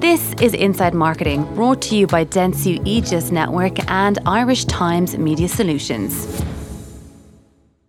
This is Inside Marketing, brought to you by Dentsu Aegis Network and Irish Times Media Solutions.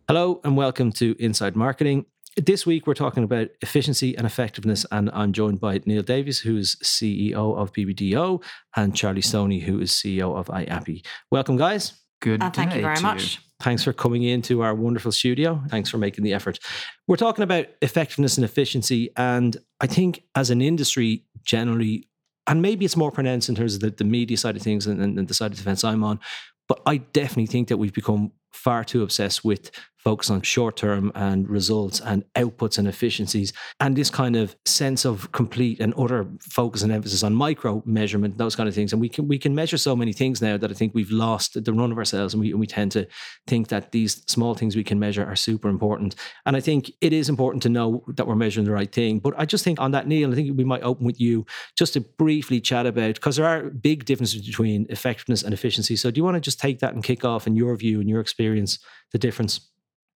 Hello and welcome to Inside Marketing. This week we're talking about efficiency and effectiveness, and I'm joined by Neil Davies, who is CEO of BBDO, and Charlie Stoney, who is CEO of IAPI. Welcome, guys. Good. Uh, thank you very much. You. Thanks for coming into our wonderful studio. Thanks for making the effort. We're talking about effectiveness and efficiency, and I think as an industry generally, and maybe it's more pronounced in terms of the, the media side of things and, and the side of the fence I'm on, but I definitely think that we've become far too obsessed with focus on short term and results and outputs and efficiencies. And this kind of sense of complete and utter focus and emphasis on micro measurement those kind of things. And we can we can measure so many things now that I think we've lost the run of ourselves. And we, and we tend to think that these small things we can measure are super important. And I think it is important to know that we're measuring the right thing. But I just think on that Neil I think we might open with you just to briefly chat about because there are big differences between effectiveness and efficiency. So do you want to just take that and kick off in your view and your experience the difference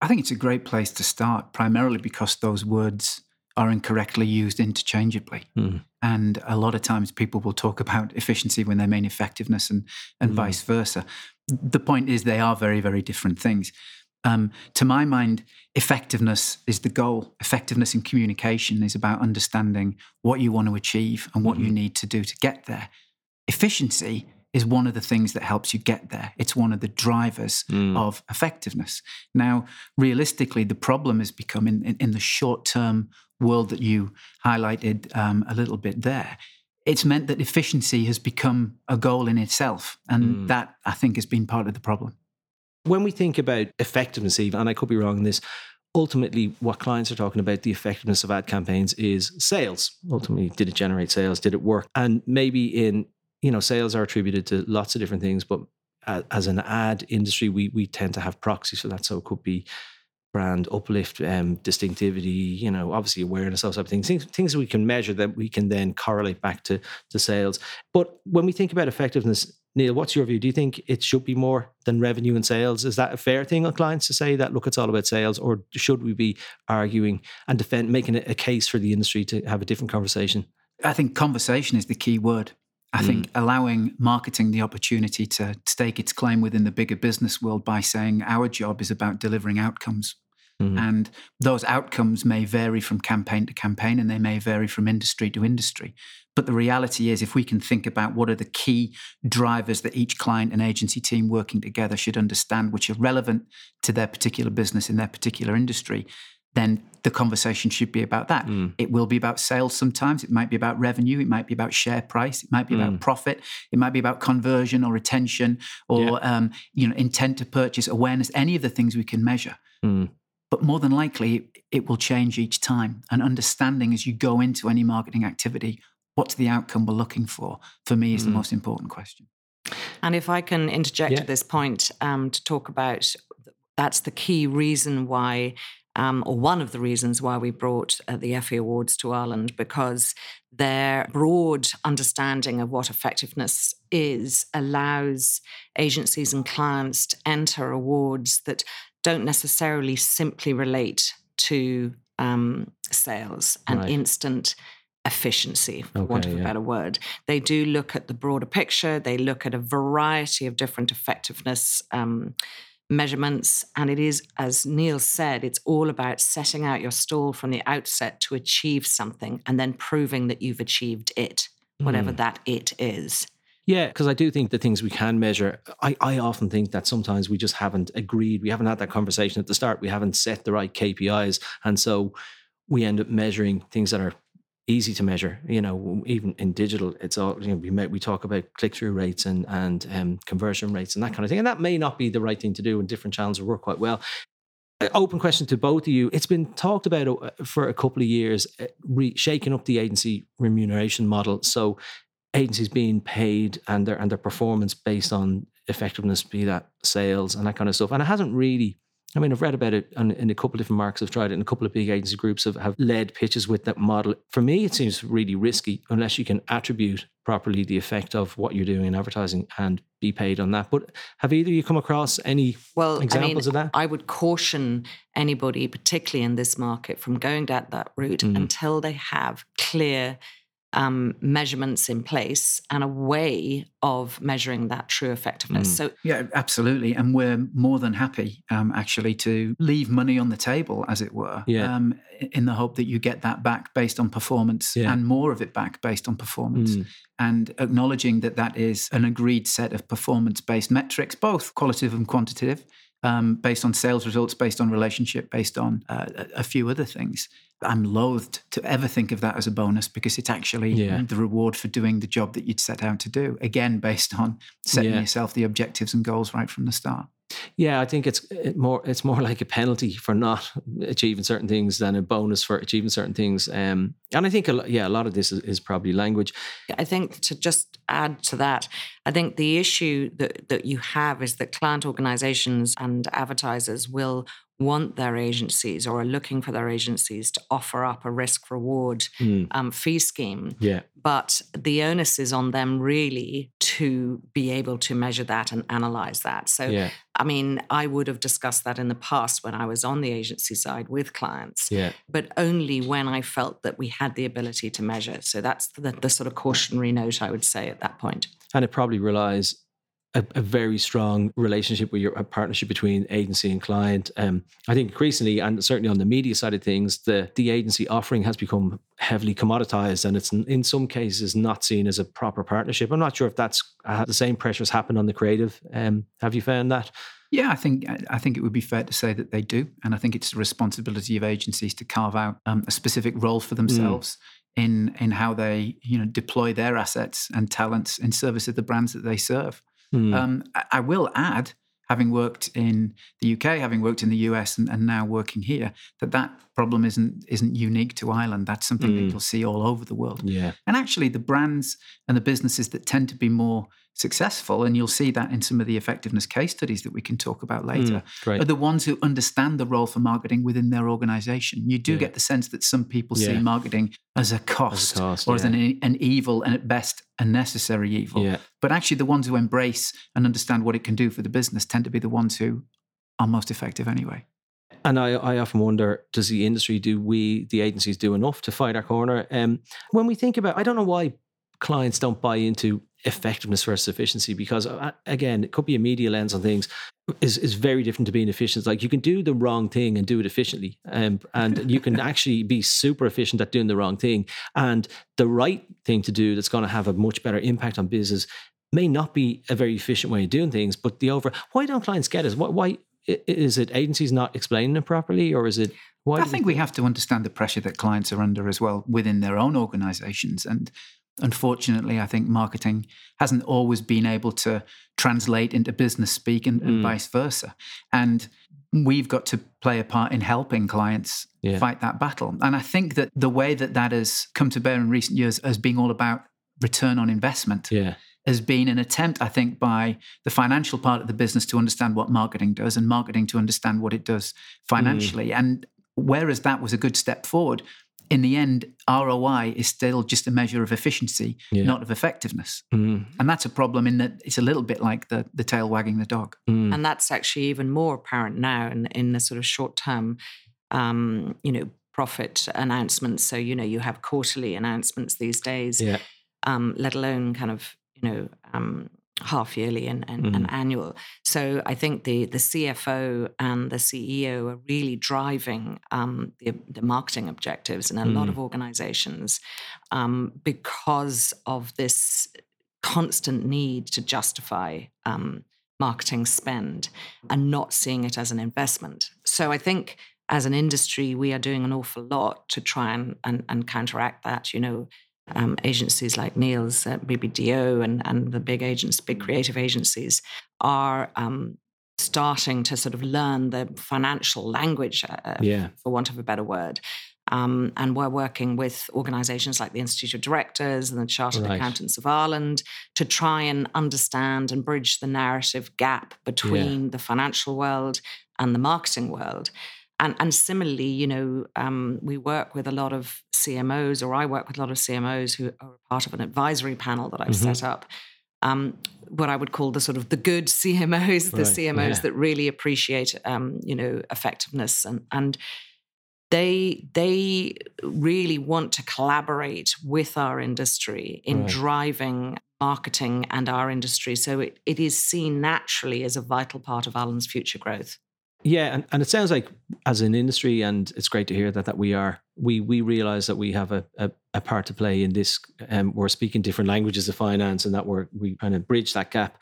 I think it's a great place to start, primarily because those words are incorrectly used interchangeably. Mm. And a lot of times people will talk about efficiency when they mean effectiveness and, and Mm. vice versa. The point is, they are very, very different things. Um, to my mind, effectiveness is the goal. Effectiveness in communication is about understanding what you want to achieve and what you Mhm. need to do to get there. Efficiency is one of the things that helps you get there. It's one of the drivers Mm. of effectiveness. Now, realistically, the problem has become in, in, in the short term world that you highlighted um, a little bit there. It's meant that efficiency has become a goal in itself. And Mm. that, I think, has been part of the problem. when we think about effectiveness, even, and I could be wrong in this, ultimately what clients are talking about the effectiveness of ad campaigns is sales. Ultimately, did it generate sales? Did it work? And maybe in you know, sales are attributed to lots of different things, but as an ad industry, we we tend to have proxies for that. So it could be brand uplift, um, distinctivity, you know, obviously awareness, those type of things, things, things that we can measure that we can then correlate back to to sales. But when we think about effectiveness, Neil, what's your view? Do you think it should be more than revenue and sales? Is that a fair thing on clients to say that look, it's all about sales, or should we be arguing and defend, making a case for the industry to have a different conversation? I think conversation is the key word. I think allowing marketing the opportunity to stake its claim within the bigger business world by saying our job is about delivering outcomes. Mhm. And those outcomes may vary from campaign to campaign and they may vary from industry to industry. But the reality is, if we can think about what are the key drivers that each client and agency team working together should understand, which are relevant to their particular business in their particular industry, then the conversation should be about that. Mm. It will be about sales sometimes. It might be about revenue. It might be about share price. It might be Mm. about profit. It might be about conversion or retention or um, you know intent to purchase, awareness. Any of the things we can measure. Mm. But more than likely, it will change each time. And understanding as you go into any marketing activity, what's the outcome we're looking for? For me, is the Mm. most important question. And if I can interject Yeah. at this point um, to talk about that's the key reason why, um, or one of the reasons why we brought uh, the Effie Awards to Ireland, because their broad understanding of what effectiveness is allows agencies and clients to enter awards that don't necessarily simply relate to um, sales and Right. instant efficiency, for want Okay, of a yeah. better word. They do look at the broader picture. They look at a variety of different effectiveness um, measurements. And it is, as Neil said, it's all about setting out your stall from the outset to achieve something and then proving that you've achieved it, whatever Mm. that it is. Yeah, because I do think the things we can measure, I, I often think that sometimes we just haven't agreed. We haven't had that conversation at the start. We haven't set the right KPIs. And so we end up measuring things that are easy to measure. You know, even in digital, it's all, you know, we, may, we talk about click through rates and, and um, conversion rates and that kind of thing. And that may not be the right thing to do, and different channels work quite well. Uh, Open question to both of you. It's been talked about uh, for a couple of years, uh, re- shaking up the agency remuneration model. So agencies being paid and their and their performance based on effectiveness, be that sales and that kind of stuff. And it hasn't really. I mean, I've read about it in a couple of different markets. I've tried it, and a couple of big agency groups have, have led pitches with that model. For me, it seems really risky unless you can attribute properly the effect of what you're doing in advertising and be paid on that. But have either of you come across any Well, examples I mean, of that? I would caution anybody, particularly in this market, from going down that route Mm. until they have clear um, measurements in place and a way of measuring that true effectiveness. Mm. So, Yeah, absolutely. And we're more than happy, um, actually, to leave money on the table, as it were, Yeah. um, in the hope that you get that back based on performance Yeah. and more of it back based on performance. Mm. And acknowledging that that is an agreed set of performance based metrics, both qualitative and quantitative, um, based on sales results, based on relationship, based on uh, a few other things. I'm loath to ever think of that as a bonus because it's actually Yeah. the reward for doing the job that you'd set out to do. Again, based on setting Yeah. yourself the objectives and goals right from the start. Yeah, I think it's it more it's more like a penalty for not achieving certain things than a bonus for achieving certain things. Um, and I think a, yeah, a lot of this is, is probably language. I think to just add to that, I think the issue that, that you have is that client organizations and advertisers will want their agencies or are looking for their agencies to offer up a risk reward Mm, um, fee scheme. yeah, But the onus is on them really to be able to measure that and analyze that. So, yeah, I mean, I would have discussed that in the past when I was on the agency side with clients yeah, but only when I felt that we had the ability to measure. So that's the, the sort of cautionary note I would say at that point. and it probably relies a, a very strong relationship with your a partnership between agency and client. Um, I think increasingly, and certainly on the media side of things, the the agency offering has become heavily commoditized, and it's in, some cases not seen as a proper partnership. I'm not sure if that's uh, the same pressures happen on the creative. Um, have you found that? Yeah, I think I think it would be fair to say that they do, and I think it's the responsibility of agencies to carve out um, a specific role for themselves in in how they you know deploy their assets and talents in service of the brands that they serve. Hmm. Um, I, I will add, having worked in the UK, having worked in the US, and, and now working here, that that problem isn't isn't unique to Ireland. That's something Mm. that you'll see all over the world. yeah, And actually, the brands and the businesses that tend to be more successful, and you'll see that in some of the effectiveness case studies that we can talk about later, Mm, are the ones who understand the role for marketing within their organization. You do Yeah. get the sense that some people see marketing as a cost, cost, or as an, an evil and at best a necessary evil. Yeah. But actually, the ones who embrace and understand what it can do for the business tend to be the ones who are most effective anyway. And I, I often wonder, does the industry, do we, the agencies, do enough to fight our corner? Um, when we think about, I don't know why clients don't buy into effectiveness versus efficiency, because uh, again, it could be a media lens on things. Is is very different to being efficient. it's Like you can do the wrong thing and do it efficiently, um, and you can actually be super efficient at doing the wrong thing. And the right thing to do that's going to have a much better impact on business may not be a very efficient way of doing things, but the over. Why don't clients get us? Why, why is it agencies not explaining it properly, or is it? Why I think we have to understand the pressure that clients are under as well within their own organizations. And unfortunately, I think marketing hasn't always been able to translate into business speak and, and Mm. vice versa. And we've got to play a part in helping clients Yeah. fight that battle. And I think that the way that that has come to bear in recent years as being all about return on investment Yeah, has been an attempt, I think, by the financial part of the business to understand what marketing does and marketing to understand what it does financially. And whereas that was a good step forward, in the end, ROI is still just a measure of efficiency, Yeah. not of effectiveness. Mm, And that's a problem in that it's a little bit like the, the tail wagging the dog. mm, And that's actually even more apparent now in, in the sort of short term, um, you know, profit announcements. So, you know, you have quarterly announcements these days, yeah, um, let alone kind of, you know, um, half yearly and, and, and annual. So I think the the CFO and the CEO are really driving um, the, the marketing objectives in a lot of organizations um, because of this constant need to justify um, marketing spend and not seeing it as an investment. So I think as an industry, we are doing an awful lot to try and, and, and counteract that. You know, um, agencies like Neil's, uh, BBDO, and, and the big agents, big creative agencies, are um, starting to sort of learn the financial language, uh, yeah, for want of a better word. Um, and we're working with organizations like the Institute of Directors and the Chartered Right. Accountants of Ireland to try and understand and bridge the narrative gap between the financial world and the marketing world. And, and similarly, you know, um, we work with a lot of CMOs, or I work with a lot of CMOs who are part of an advisory panel that I've Mhm. set up. Um, what I would call the sort of the good CMOs, the Right, CMOs yeah. that really appreciate, um, you know, effectiveness and and they they really want to collaborate with our industry in Right. driving marketing and our industry. So it, it is seen naturally as a vital part of Ireland's future growth. Yeah, and, and it sounds like as an industry, and it's great to hear that that we are we we realize that we have a, a, a part to play in this. Um, we're speaking different languages of finance, and that we're we kind of bridge that gap.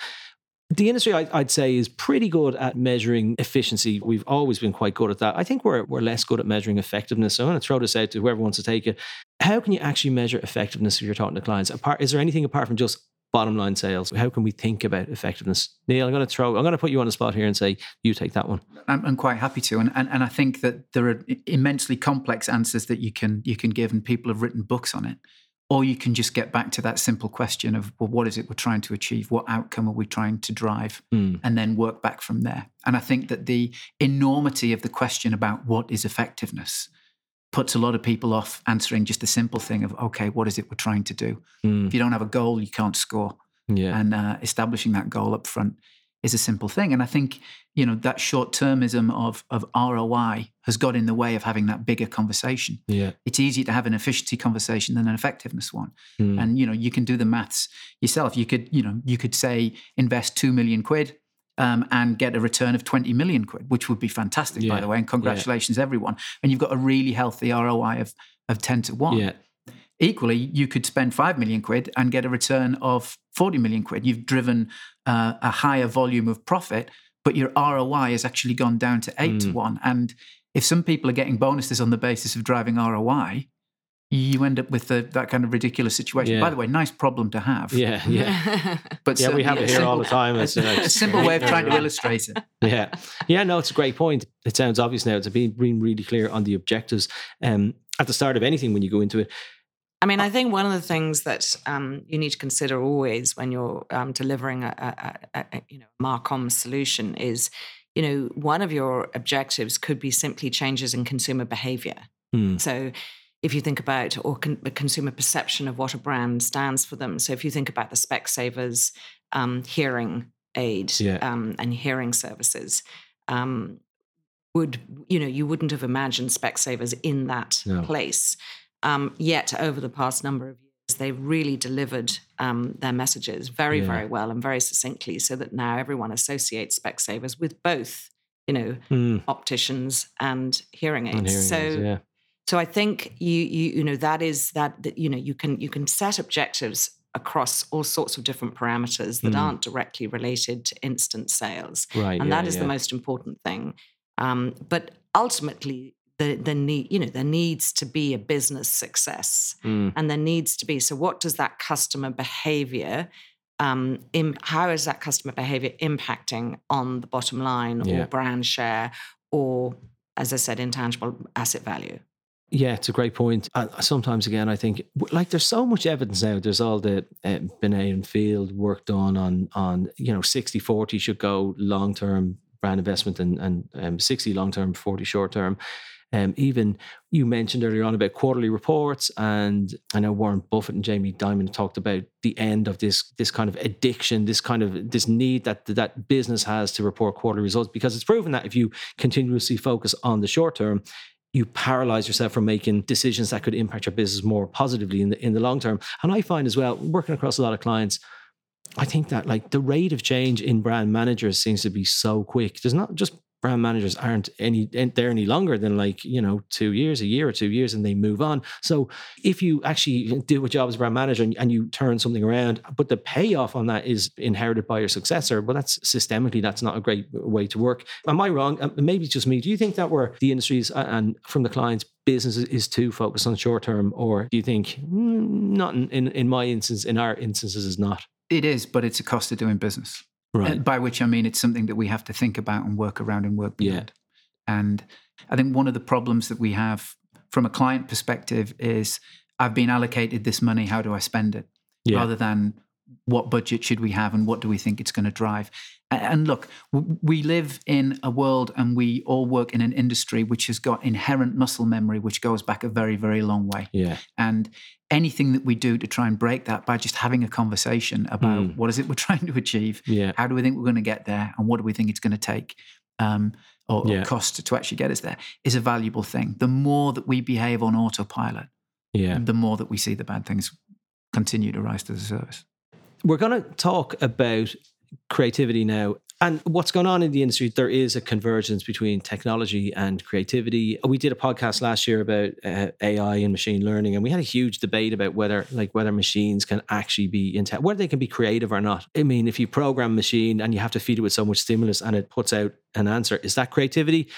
The industry, I, I'd say, is pretty good at measuring efficiency. We've always been quite good at that. I think we're we're less good at measuring effectiveness. So I'm going to throw this out to whoever wants to take it. How can you actually measure effectiveness if you're talking to clients? Apart, is there anything apart from just bottom line sales? How can we think about effectiveness? Neil, I'm going to throw. I'm going to put you on the spot here and say you take that one. I'm, I'm quite happy to, and, and and I think that there are immensely complex answers that you can you can give, and people have written books on it. Or you can just get back to that simple question of, well, what is it we're trying to achieve? What outcome are we trying to drive? Mm. And then work back from there. And I think that the enormity of the question about what is effectiveness puts a lot of people off answering just a simple thing of, okay, what is it we're trying to do? Mm. If you don't have a goal, you can't score Yeah. and uh, establishing that goal up front is a simple thing. And I think you know that short termism of of ROI has got in the way of having that bigger conversation. yeah. It's easier to have an efficiency conversation than an effectiveness one. Mm. And you know you can do the maths yourself. You could you know you could say invest two million quid. Um, and get a return of 20 million quid, which would be fantastic, by the way. And congratulations, everyone. And you've got a really healthy ROI of, of 10 to 1 yeah. equally you could spend 5 million quid and get a return of 40 million quid you've driven uh, a higher volume of profit but your roi has actually gone down to 8 to Mm. 1 and if some people are getting bonuses on the basis of driving roi you end up with the, that kind of ridiculous situation Yeah. by the way nice problem to have Yeah. Yeah. but Yeah, we have a it here all the time. It's, a, you know, a simple way of trying to illustrate it Yeah. Yeah, no, it's a great point. It sounds obvious now. It's being, being really clear on the objectives um, at the start of anything when you go into it. I mean, I think one of the things that um, you need to consider always when you're um, delivering a, a, a, a you know Marcom solution is, you know, one of your objectives could be simply changes in consumer behavior. Hmm. So, if you think about or con- the consumer perception of what a brand stands for them. So, if you think about the Specsavers um, hearing aid Yeah. um, and hearing services. Um, would you know you wouldn't have imagined Specsavers in that No. place um, yet over the past number of years, they've really delivered um, their messages very, Yeah. very well and very succinctly, so that now everyone associates Specsavers with both, you know, Hmm. opticians and hearing aids. And hearing so, aids, yeah. So I think you, you, you know, that is that, that you know, you can you can set objectives across all sorts of different parameters that Mm. aren't directly related to instant sales Right. and yeah, that is yeah. the most important thing. Um, but ultimately, the the need you know there needs to be a business success, Hmm. and there needs to be. So, what does that customer behavior? Um, im- how is that customer behavior impacting on the bottom line Yeah. or brand share or, as I said, intangible asset value? Yeah, it's a great point. Uh, sometimes, again, I think like there's so much evidence now. There's all the uh, Binet and Field work done on on you know 60 40 should go long term brand investment and and um, 60 long term, 40 short term. Um, even you mentioned earlier on about quarterly reports, and I know Warren Buffett and Jamie Dimon talked about the end of this this kind of addiction, this kind of this need that that business has to report quarterly results because it's proven that if you continuously focus on the short term, you paralyze yourself from making decisions that could impact your business more positively in the in the long term. And I find as well, working across a lot of clients, I think that like the rate of change in brand managers seems to be so quick. There's not just brand managers aren't any there any longer than like you know two years, a year or two years, and they move on. So if you actually do a job as a brand manager and, and you turn something around, but the payoff on that is inherited by your successor, well, that's systemically that's not a great way to work. Am I wrong? Uh, Maybe it's just me. Do you think that where the industries and from the clients business is- too focused on short term, or do you think mm, not in in my instance, in our instances, is not it is but it's a cost of doing business right? Uh, by which I mean it's something that we have to think about and work around and work Yeah. beyond. And I think one of the problems that we have from a client perspective is I've been allocated this money, how do I spend it? Yeah. Rather than what budget should we have and what do we think it's going to drive? And look, we live in a world and we all work in an industry which has got inherent muscle memory, which goes back a very, very long way. yeah, And anything that we do to try and break that by just having a conversation about Mm. what is it we're trying to achieve, yeah, how do we think we're going to get there, and what do we think it's going to take? Um, or, Yeah. or cost to, to actually get us there is a valuable thing. The more that we behave on autopilot, Yeah. the more that we see the bad things continue to rise to the surface. We're going to talk about creativity now. And what's going on in the industry, there is a convergence between technology and creativity. We did a podcast last year about uh, AI and machine learning, and we had a huge debate about whether, like, whether machines can actually be inte- whether they can be creative or not. I mean, if you program a machine and you have to feed it with so much stimulus and it puts out an answer, is that creativity?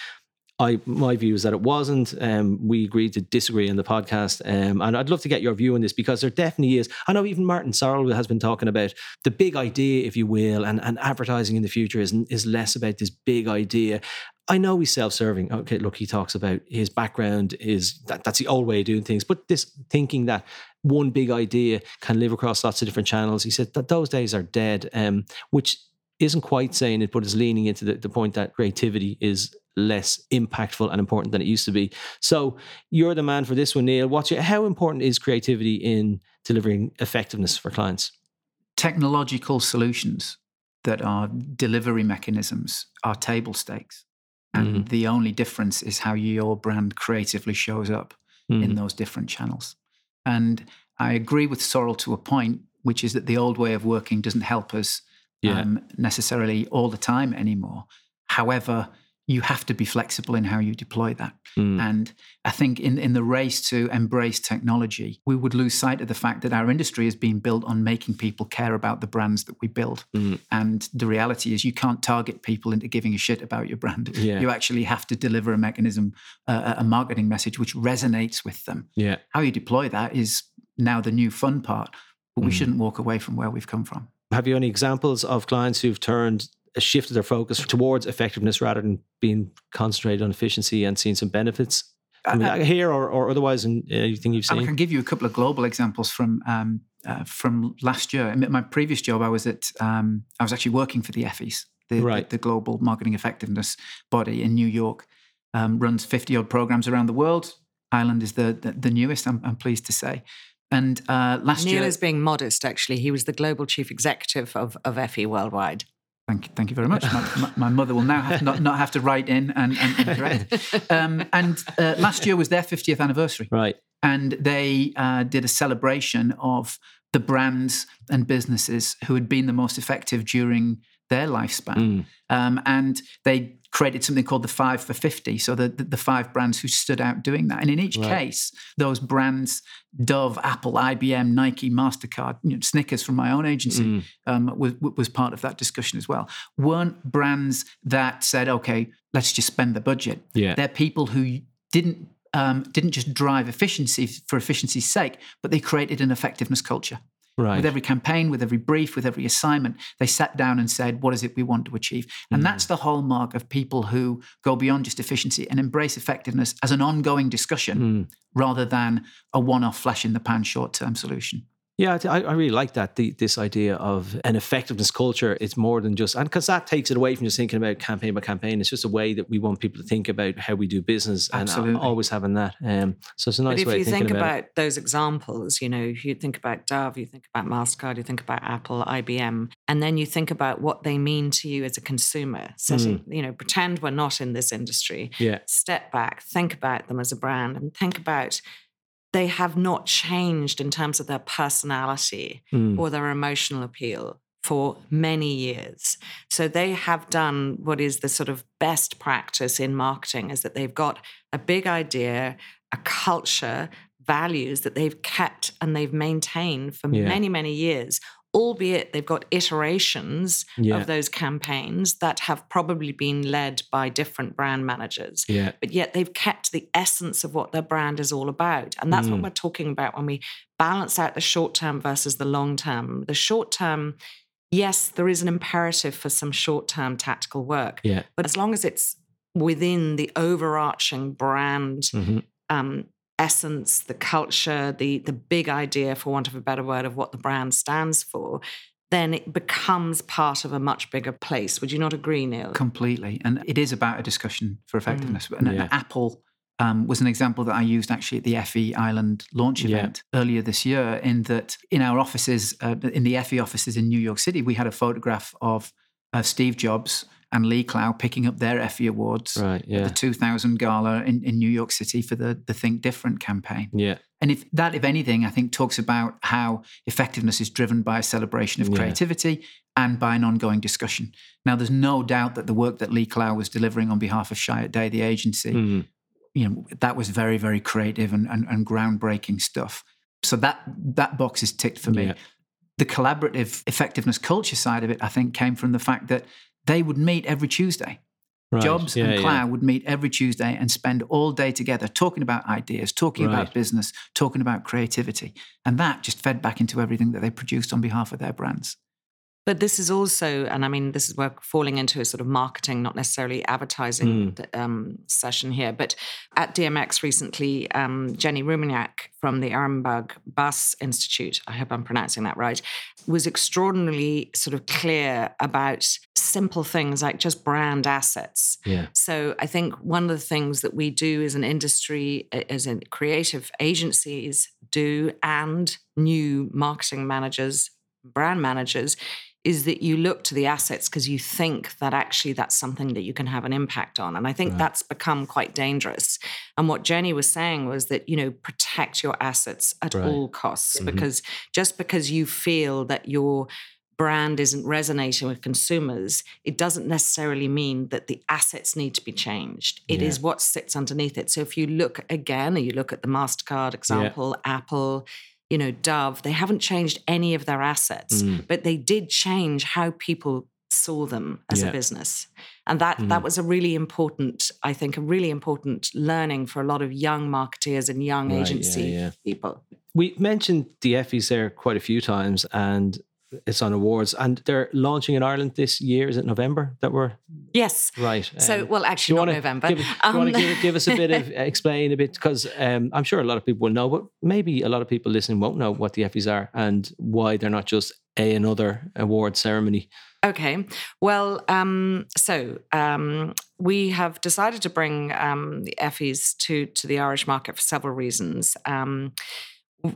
I my view is that it wasn't. Um, we agreed to disagree in the podcast, um, and I'd love to get your view on this because there definitely is. I know even Martin Sorrell has been talking about the big idea, if you will, and, and advertising in the future is is less about this big idea. I know he's self-serving. Okay, look, he talks about his background is that that's the old way of doing things, but this thinking that one big idea can live across lots of different channels. He said that those days are dead, um, which isn't quite saying it, but is leaning into the, the point that creativity is less impactful and important than it used to be. So you're the man for this one, Neil. What's your, how important is creativity in delivering effectiveness for clients? Technological solutions that are delivery mechanisms are table stakes. And the only difference is how your brand creatively shows up in Mhm. those different channels. And I agree with Sorrell to a point, which is that the old way of working doesn't help us Yeah. um, necessarily all the time anymore. However, you have to be flexible in how you deploy that. Mm. And I think in, in the race to embrace technology, we would lose sight of the fact that our industry has been built on making people care about the brands that we build. Mm. And the reality is, you can't target people into giving a shit about your brand. Yeah. You actually have to deliver a mechanism, uh, a marketing message which resonates with them. Yeah. How you deploy that is now the new fun part, but we Mm. shouldn't walk away from where we've come from. Have you any examples of clients who've turned shifted their focus towards effectiveness rather than being concentrated on efficiency and seeing some benefits? I mean, I- here or, or otherwise in anything you've seen? I can give you a couple of global examples from um, uh, from last year. In my previous job, I was at um, I was actually working for the Effies, the, Right. the, the global marketing effectiveness body in New York. Um, runs fifty odd programs around the world. Ireland is the the, the newest. I'm, I'm pleased to say. And uh, last Neil year, is being modest, actually. He was the global chief executive of, of Effie Worldwide. Thank you, thank you very much. My, my, mother will now have not, not have to write in and, and, and correct. Um, and uh, last year was their 50th anniversary. right. and they uh, did a celebration of the brands and businesses who had been the most effective during their lifespan. Mm. Um, and they created something called the Five for 50. So the, the, the five brands who stood out doing that. And in each Right. case, those brands, Dove, Apple, IBM, Nike, MasterCard, you know, Snickers from my own agency, Mm. um, was, was part of that discussion as well, weren't brands that said, okay, let's just spend the budget. Yeah. They're people who didn't um, didn't just drive efficiency for efficiency's sake, but they created an effectiveness culture. Right. With every campaign, with every brief, with every assignment, they sat down and said, "What is it we want to achieve?" And that's the hallmark of people who go beyond just efficiency and embrace effectiveness as an ongoing discussion Mm. rather than a one-off flash in the pan short-term solution. Yeah, I, I really like that. The, this idea of an effectiveness culture. It's more than just, and because that takes it away from just thinking about campaign by campaign. It's just a way that we want people to think about how we do business, and uh, always having that. Um, so it's a nice way. but if way you of thinking think about, about, those examples, you know, you think about Dove, you think about MasterCard, you think about Apple, IBM, and then you think about what they mean to you as a consumer. Setting, you know, pretend we're not in this industry. Yeah. Step back, think about them as a brand, and think about they have not changed in terms of their personality Mm. or their emotional appeal for many years. So they have done what is the sort of best practice in marketing is that they've got a big idea, a culture, values that they've kept and they've maintained for Yeah. many, many years. Albeit they've got iterations Yeah. of those campaigns that have probably been led by different brand managers Yeah. but yet they've kept the essence of what their brand is all about. And that's Mm. what we're talking about when we balance out the short term versus the long term. The short term, yes, there is an imperative for some short term tactical work, Yeah. but as long as it's within the overarching brand hmm um, essence, the culture, the the big idea, for want of a better word, of what the brand stands for, then it becomes part of a much bigger place. Would you not agree, Neil? Completely. And it is about a discussion for effectiveness. And Yeah. Apple um, was an example that I used actually at the Effie Ireland launch Yeah. event earlier this year, in that in our offices, uh, in the Effie offices in New York City, we had a photograph of uh, Steve Jobs and Lee Clow picking up their Effie Awards Right. at Yeah. the 2000 gala in, in New York City for the, the Think Different campaign. Yeah. And if that, if anything, I think talks about how effectiveness is driven by a celebration of Yeah. creativity and by an ongoing discussion. Now, there's no doubt that the work that Lee Clow was delivering on behalf of Chiat Day, the agency, Mm. you know, that was very, very creative and, and, and groundbreaking stuff. So that that box is ticked for me. Yeah. The collaborative effectiveness culture side of it, I think, came from the fact that they would meet every Tuesday. Right. Jobs yeah, and yeah. Clow would meet every Tuesday and spend all day together talking about ideas, talking Right. about business, talking about creativity. And that just fed back into everything that they produced on behalf of their brands. But this is also, and I mean, this is where falling into a sort of marketing, not necessarily advertising um, session here. But at DMX recently, um, Jenni Romaniuk from the Ehrenberg Bus Institute, I hope I'm pronouncing that right, was extraordinarily sort of clear about simple things like just brand assets. Yeah. So I think one of the things that we do as an industry, as in creative agencies do, and new marketing managers, brand managers, is that you look to the assets because you think that actually that's something that you can have an impact on. And I think Right. that's become quite dangerous. And what Jenni was saying was that, you know, protect your assets at Right. all costs Mhm. because just because you feel that your brand isn't resonating with consumers, it doesn't necessarily mean that the assets need to be changed. It is Yeah. what sits underneath it. So if you look again, or you look at the MasterCard example, Apple, you know, Dove, they haven't changed any of their assets, Mm. but they did change how people saw them as Yeah. a business. And that Mhm. that was a really important, I think, a really important learning for a lot of young marketeers and young Right, yeah, agency yeah. people. We mentioned the Effies there quite a few times, and it's on awards, and they're launching in Ireland this year. Is it November that we're Yes. right? So, um, well, actually, not November. Give, do you want to Um, give, give us a bit of explain a bit because um, I'm sure a lot of people will know, but maybe a lot of people listening won't know what the Effies are and why they're not just a another award ceremony. Okay. Well, um, so um, we have decided to bring um, the Effies to to the Irish market for several reasons.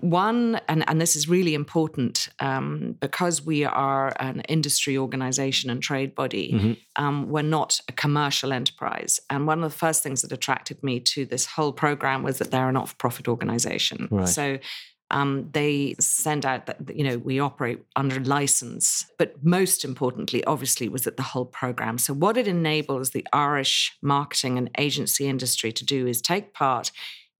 One, and, and this is really important um, because we are an industry organization and trade body, Mhm. um, we're not a commercial enterprise. And one of the first things that attracted me to this whole program was that they're a not for profit organization. Right. So um, they send out that you know we operate under license but most importantly obviously was that the whole program so what it enables the irish marketing and agency industry to do is take part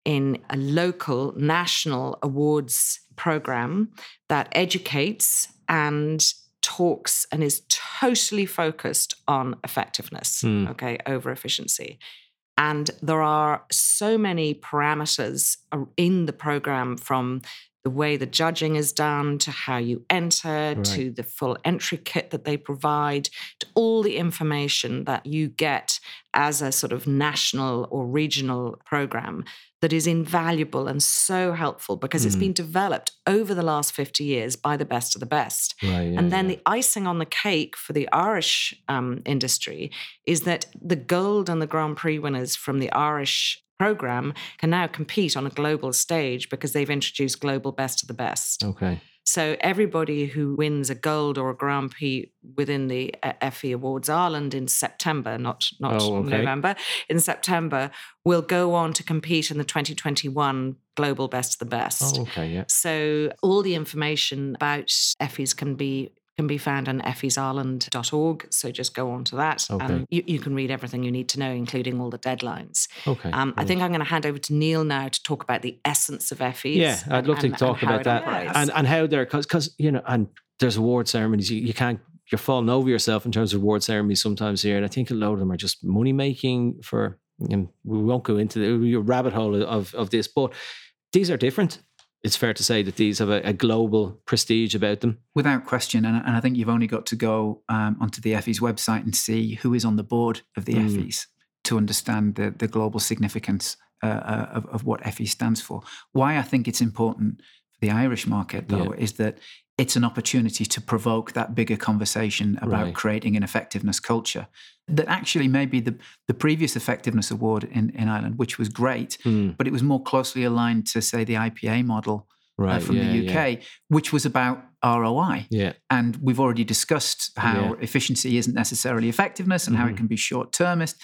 in a local national awards program that educates and talks and is totally focused on effectiveness Hmm. okay over efficiency and there are so many parameters in the program from the way the judging is done to how you enter Right. to the full entry kit that they provide to all the information that you get as a sort of national or regional program that is invaluable and so helpful because it's been developed over the last 50 years by the best of the best. Right. And then the icing on the cake for the Irish um, industry is that the gold and the Grand Prix winners from the Irish program can now compete on a global stage because they've introduced global best of the best. okay. So everybody who wins a gold or a Grand Prix within the uh, Effie Awards Ireland in September, not not Oh, okay. November, in September, will go on to compete in the 2021 Global Best of the Best. Oh, okay. Yeah. So all the information about Effies can be can be found on effiesireland.org. So just go on to that. Okay. And you, you can read everything you need to know, including all the deadlines. Okay. Um, I think I'm going to hand over to Neil now to talk about the essence of Effies. Yeah, I'd and- love to talk about that operates. and and how they're because because you know and there's award ceremonies you, you can't you're falling over yourself in terms of award ceremonies sometimes here and I think a lot of them are just money making for and we won't go into the rabbit hole of of this but these are different. It's fair to say that these have a, a global prestige about them. Without question. And, and I think you've only got to go um, onto the Effie's website and see who is on the board of the Mm. Effies to understand the, the global significance uh, uh, of, of what Effie stands for. Why I think it's important for the Irish market, though, is that it's an opportunity to provoke that bigger conversation about Right. creating an effectiveness culture. That actually maybe the, the previous effectiveness award in, in Ireland, which was great, Mm, but it was more closely aligned to, say, the IPA model right, uh, from yeah, the yeah. UK, which was about ROI. Yeah. And we've already discussed how Yeah. efficiency isn't necessarily effectiveness and how Mhm. it can be short termist.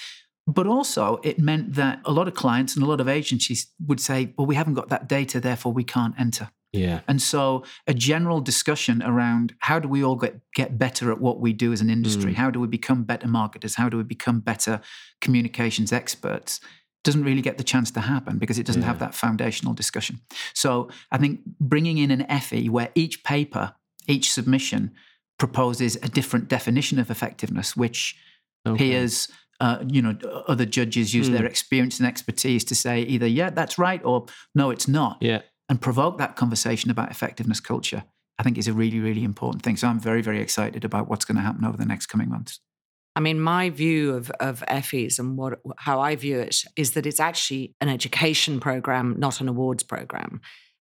But also, it meant that a lot of clients and a lot of agencies would say, well, we haven't got that data, therefore we can't enter. Yeah. And so, a general discussion around how do we all get, get better at what we do as an industry? Mm. How do we become better marketers? How do we become better communications experts? Doesn't really get the chance to happen because it doesn't have that foundational discussion. So, I think bringing in an Effie where each paper, each submission proposes a different definition of effectiveness, which Okay. peers, uh, you know, other judges use their Mm. experience and expertise to say either, yeah, that's right, or no, it's not Yeah. And provoke that conversation about effectiveness culture, I think is a really, really important thing. So I'm very, very excited about what's going to happen over the next coming months. I mean, my view of, of Effies and what how I view it is that it's actually an education program, not an awards program.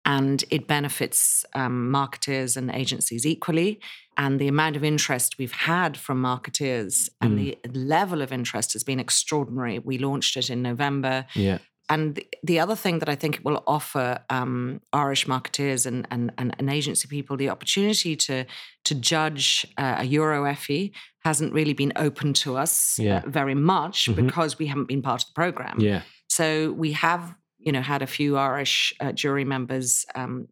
And it benefits um, marketers and agencies equally. And the amount of interest we've had from marketeers and the level of interest has been extraordinary. We launched it in November. Yeah. And the, the other thing that I think it will offer um, Irish marketeers and, and, and, and agency people the opportunity to to judge uh, a Euro Effie hasn't really been open to us uh, Yeah. very much Mhm. because we haven't been part of the program. Yeah. So we have, you know, had a few Irish uh, jury members um,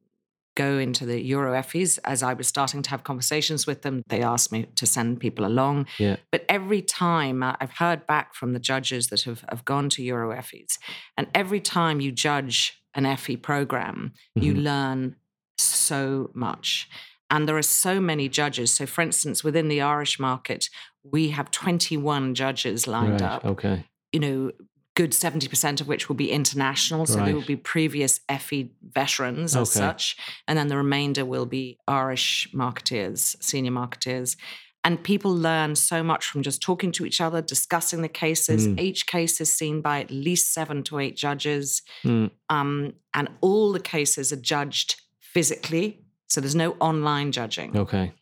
go into the Euro Effies. As I was starting to have conversations with them, they asked me to send people along. Yeah. But every time uh, I've heard back from the judges that have, have gone to Euro Effies, and every time you judge an Effie program, you Mhm. learn so much. And there are so many judges. So, for instance, within the Irish market, we have 21 judges lined Right. up Okay. you know, good 70% of which will be international. So Right. they will be previous Effie veterans as Okay. such. And then the remainder will be Irish marketeers, senior marketeers. And people learn so much from just talking to each other, discussing the cases. Mm. Each case is seen by at least seven to eight judges. Mm. Um, and all the cases are judged physically. So there's no online judging. Okay.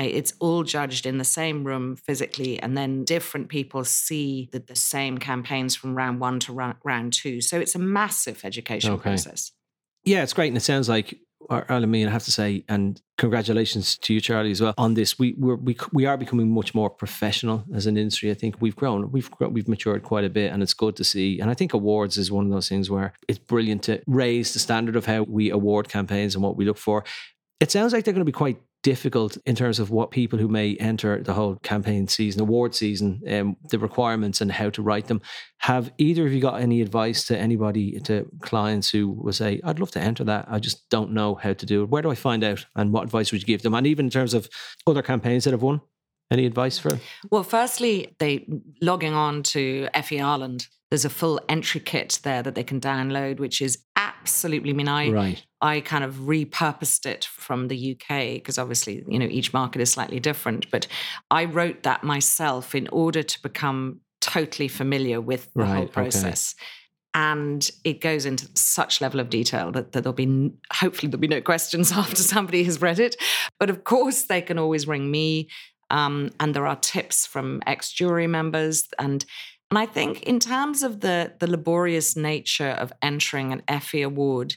Uh, It's all judged in the same room physically, and then different people see the, the same campaigns from round one to round, round two. So it's a massive education Okay. process. Yeah, it's great, and it sounds like. Me, and I have to say, and congratulations to you, Charlie, as well on this. We we're, we we are becoming much more professional as an industry. I think we've grown, we've grown, we've matured quite a bit, and it's good to see. And I think awards is one of those things where it's brilliant to raise the standard of how we award campaigns and what we look for. It sounds like they're going to be quite difficult in terms of what people who may enter the whole campaign season, award season, um, the requirements and how to write them. Have either of you got any advice to anybody, to clients who will say, I'd love to enter that. I just don't know how to do it. Where do I find out? And what advice would you give them? And even in terms of other campaigns that have won, any advice for? Well, firstly, they logging on to Effie Ireland. There's a full entry kit there that they can download, which is absolutely. I mean, I Right. I kind of repurposed it from the UK because obviously, you know, each market is slightly different. But I wrote that myself in order to become totally familiar with the Right, whole okay. process. And it goes into such level of detail that, that there'll be hopefully there'll be no questions after somebody has read it. But of course, they can always ring me. Um, and there are tips from ex jury members and and I think in terms of the the laborious nature of entering an Effie award,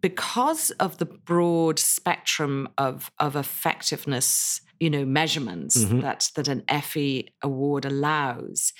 because of the broad spectrum of of effectiveness, you know, measurements Mhm. that that an Effie award allows,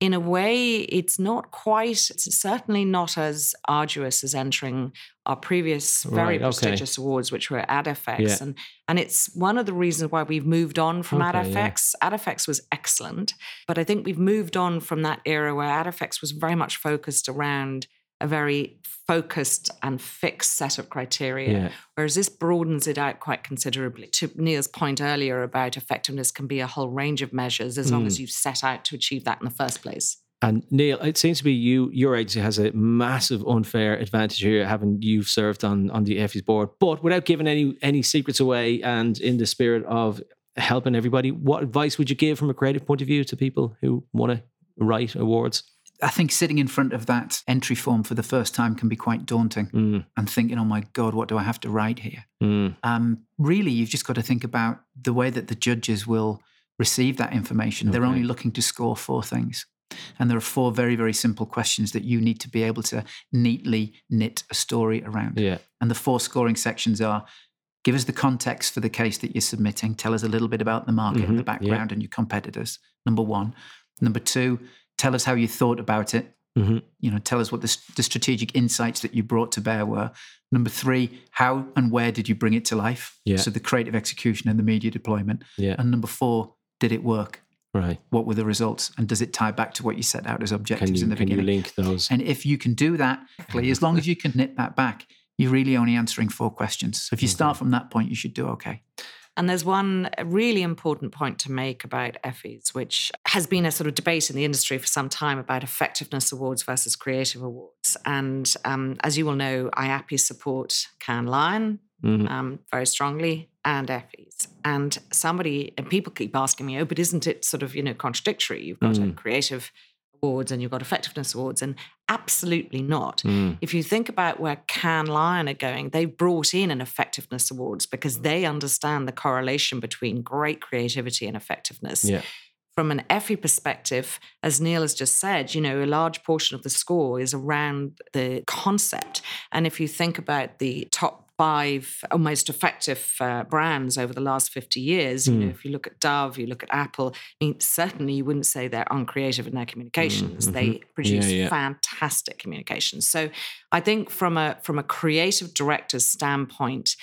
in a way, it's not quite, it's certainly not as arduous as entering our previous very Right, okay. prestigious awards, which were AdFX. Yeah. And and it's one of the reasons why we've moved on from Okay, yeah. AdFX. AdFX was excellent, but I think we've moved on from that era where AdFX was very much focused around a very focused and fixed set of criteria. Yeah. Whereas this broadens it out quite considerably. To Neil's point earlier about effectiveness can be a whole range of measures as long Mm. as you've set out to achieve that in the first place. And Neil, it seems to be you. Your agency has a massive unfair advantage here, having you've served on on the Effie's board. But without giving any any secrets away, and in the spirit of helping everybody, what advice would you give from a creative point of view to people who want to write awards? I think sitting in front of that entry form for the first time can be quite daunting Mm, and thinking, oh my God, what do I have to write here? mm, Um, really, you've just got to think about the way that the judges will receive that information. They're only looking to score four things And there are four very, very simple questions that you need to be able to neatly knit a story around. Yeah. And the four scoring sections are give us the context for the case that you're submitting, tell us a little bit about the market and the Mhm, yeah. background and your competitors. Number one. Number two, tell us how you thought about it. Mhm. You know, tell us what the, the strategic insights that you brought to bear were. Number three, how and where did you bring it to life? Yeah. So the creative execution and the media deployment. Yeah. And number four, did it work? Right. What were the results? And does it tie back to what you set out as objectives you in the can you beginning? link those? And if you can do that, as long as you can knit that back, you're really only answering four questions. So if you start from that point, you should do okay. And there's one really important point to make about Effie's, which has been a sort of debate in the industry for some time about effectiveness awards versus creative awards. And um, as you will know, IAPI support Cannes Lion Mhm. um, very strongly and Effie's. And somebody, and people keep asking me, oh, but isn't it sort of, you know, contradictory? You've got a Mm. creative awards and you've got effectiveness awards. And absolutely not. Mm. If you think about where Cannes Lion are going, they've brought in an effectiveness awards because they understand the correlation between great creativity and effectiveness. Yeah. From an Effie perspective, as Neil has just said, you know, a large portion of the score is around the concept. And if you think about the top five most effective uh, brands over the last 50 years, you know, Mm. if you look at Dove, you look at Apple, I mean, certainly you wouldn't say they're uncreative in their communications. They produce Mm-hmm. yeah. fantastic communications. So I think from a from a creative director's standpoint,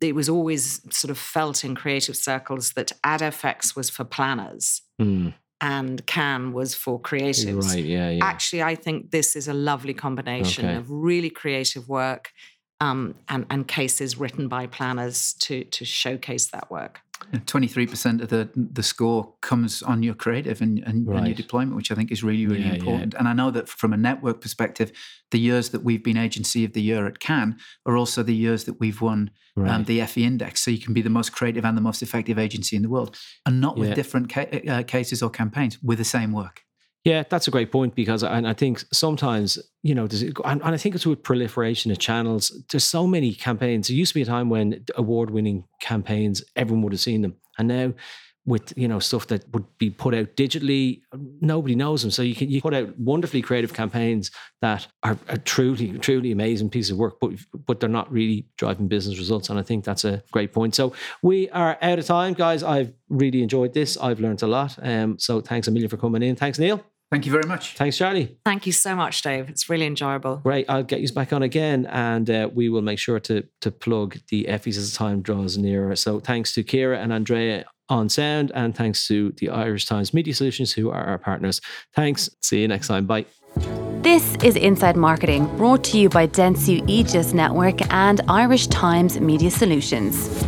it was always sort of felt in creative circles that AdFX was for planners Mm. and Cannes was for creatives. Right. Yeah. Yeah. Actually, I think this is a lovely combination Okay. of really creative work um, and, and cases written by planners to to showcase that work. Twenty-three percent of the the score comes on your creative and, and, and your deployment, which I think is really really Yeah, yeah. important. And I know that from a network perspective, the years that we've been agency of the year at Cannes are also the years that we've won um, the Effie Index. So you can be the most creative and the most effective agency in the world, and not with different ca- uh, cases or campaigns with the same work. Yeah, that's a great point because, and I think sometimes you know, and, and I think it's with proliferation of channels. There's so many campaigns. There used to be a time when award-winning campaigns, everyone would have seen them, and now with you know stuff that would be put out digitally, nobody knows them. So you can you put out wonderfully creative campaigns that are, are truly truly amazing pieces of work, but but they're not really driving business results. And I think that's a great point. So we are out of time, guys. I've really enjoyed this. I've learned a lot. Um, so thanks a million for coming in. Thanks, Neil. Thank you very much. Thanks, Charlie. Thank you so much, Dave. It's really enjoyable. Great. I'll get you back on again, and uh, we will make sure to to plug the Effies as time draws nearer. So thanks to Kira and Andrea on sound, and thanks to the Irish Times Media Solutions, who are our partners. Thanks. See you next time. Bye. This is Inside Marketing, brought to you by Dentsu Aegis Network and Irish Times Media Solutions.